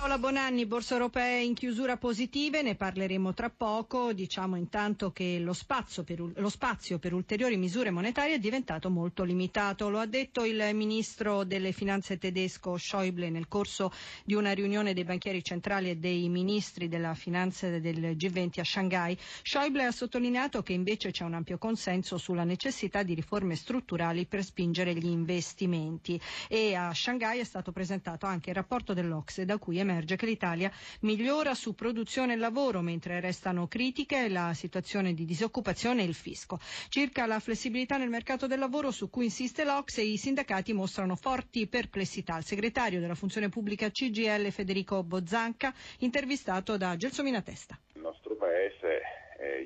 Paola Bonanni, borse europee in chiusura positive, ne parleremo tra poco. Diciamo intanto che lo spazio, per, lo spazio per ulteriori misure monetarie è diventato molto limitato. Lo ha detto il ministro delle finanze tedesco Schäuble nel corso di una riunione dei banchieri centrali e dei ministri della finanza del G20 a Shanghai. Schäuble ha sottolineato che invece c'è un ampio consenso sulla necessità di riforme strutturali per spingere gli investimenti e a Shanghai è stato presentato anche il rapporto dell'Ocse da cui emerge emerge che l'Italia migliora su produzione e lavoro, mentre restano critiche la situazione di disoccupazione e il fisco. Circa la flessibilità nel mercato del lavoro su cui insiste l'Ox e i sindacati mostrano forti perplessità. Il segretario della funzione pubblica CGL Federico Bozzanca, intervistato da Gelsomina Testa. Il nostro paese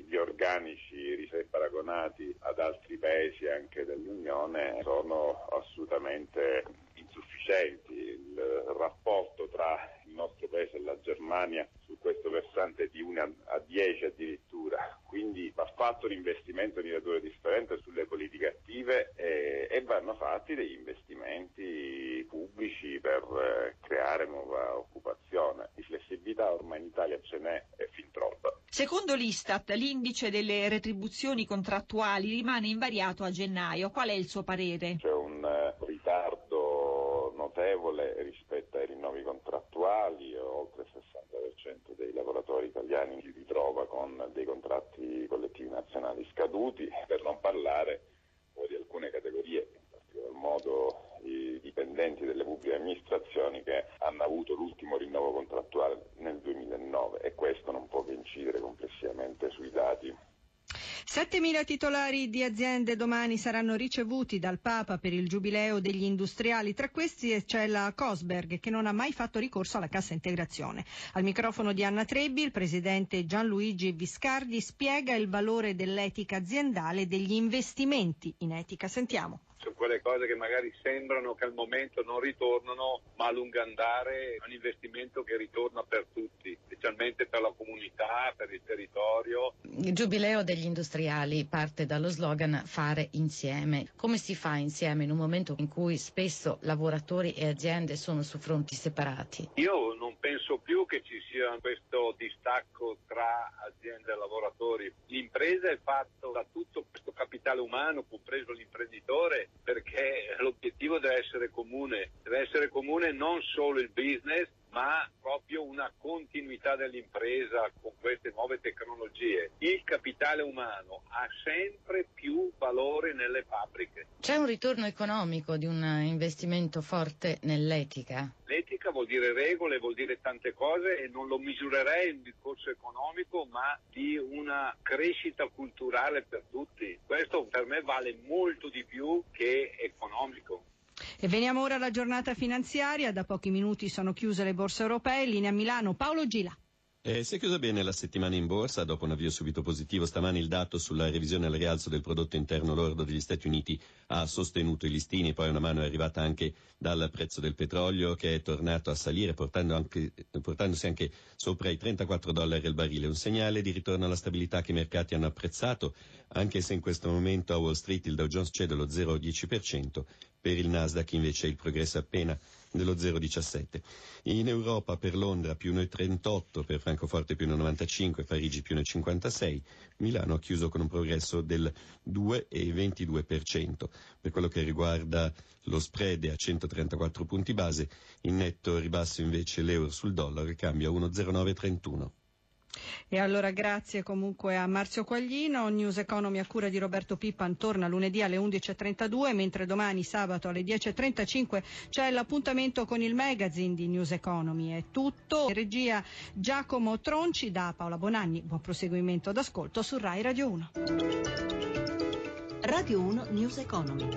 gli organici paragonati ad altri paesi anche dell'Unione sono assolutamente insufficienti. Il rapporto tra nostro paese la Germania su questo versante di 1 a 10 addirittura, quindi va fatto un investimento di natura differente sulle politiche attive e, e vanno fatti degli investimenti pubblici per eh, creare nuova occupazione. Di flessibilità ormai in Italia ce n'è fin troppa. Secondo l'Istat l'indice delle retribuzioni contrattuali rimane invariato a gennaio. Qual è il suo parere? C'è un ritardo notevole rispetto ai rinnovi contrattuali, oltre il 60% dei lavoratori italiani si ritrova con dei contratti collettivi nazionali scaduti, per non parlare poi di alcune categorie, in particolar modo i dipendenti delle pubbliche amministrazioni che hanno avuto l'ultimo rinnovo contrattuale nel 2009 e questo non può che incidere complessivamente sui dati 7.000 titolari di aziende domani saranno ricevuti dal Papa per il giubileo degli industriali. Tra questi c'è la Cosberg che non ha mai fatto ricorso alla cassa integrazione. Al microfono di Anna Trebbi il presidente Gianluigi Viscardi spiega il valore dell'etica aziendale e degli investimenti in etica. Sentiamo su quelle cose che magari sembrano che al momento non ritornano, ma a lungo andare è un investimento che ritorna per tutti, specialmente per la comunità, per il territorio. Il giubileo degli industriali parte dallo slogan fare insieme. Come si fa insieme in un momento in cui spesso lavoratori e aziende sono su fronti separati? Io non penso più che ci sia questo distacco tra aziende e lavoratori. L'impresa è fatta da tutto questo capitale umano, compreso l'imprenditore, perché l'obiettivo deve essere comune, deve essere comune non solo il business, ma proprio una continuità dell'impresa con queste nuove tecnologie. Il capitale umano ha sempre più valore nelle fabbriche. C'è un ritorno economico di un investimento forte nell'etica? L'etica vuol dire regole, vuol dire tante cose e non lo misurerei in discorso economico, ma di una crescita culturale per tutti. Questo per me vale molto di più che economico. E veniamo ora alla giornata finanziaria, da pochi minuti sono chiuse le borse europee, linea Milano, Paolo Gila. Eh, si è chiusa bene la settimana in borsa, dopo un avvio subito positivo stamani il dato sulla revisione al rialzo del prodotto interno lordo degli Stati Uniti ha sostenuto i listini, poi una mano è arrivata anche dal prezzo del petrolio che è tornato a salire portando anche, portandosi anche sopra i 34 dollari al barile, un segnale di ritorno alla stabilità che i mercati hanno apprezzato, anche se in questo momento a Wall Street il Dow Jones cede lo 0,10%, per il Nasdaq invece il progresso è appena dello 0,17. In Europa per Londra più 1,38, per Francoforte più 1,95, Parigi più 1,56, Milano ha chiuso con un progresso del 2,22%. Per quello che riguarda lo spread è a 134 punti base, in netto ribasso invece l'euro sul dollaro cambia 1,0931. E allora grazie comunque a Marzio Quaglino, News Economy a cura di Roberto Pippan torna lunedì alle 11.32, mentre domani sabato alle 10.35 c'è l'appuntamento con il magazine di News Economy. È tutto. Regia Giacomo Tronci da Paola Bonanni. Buon proseguimento d'ascolto su Rai Radio 1. Radio 1 News Economy.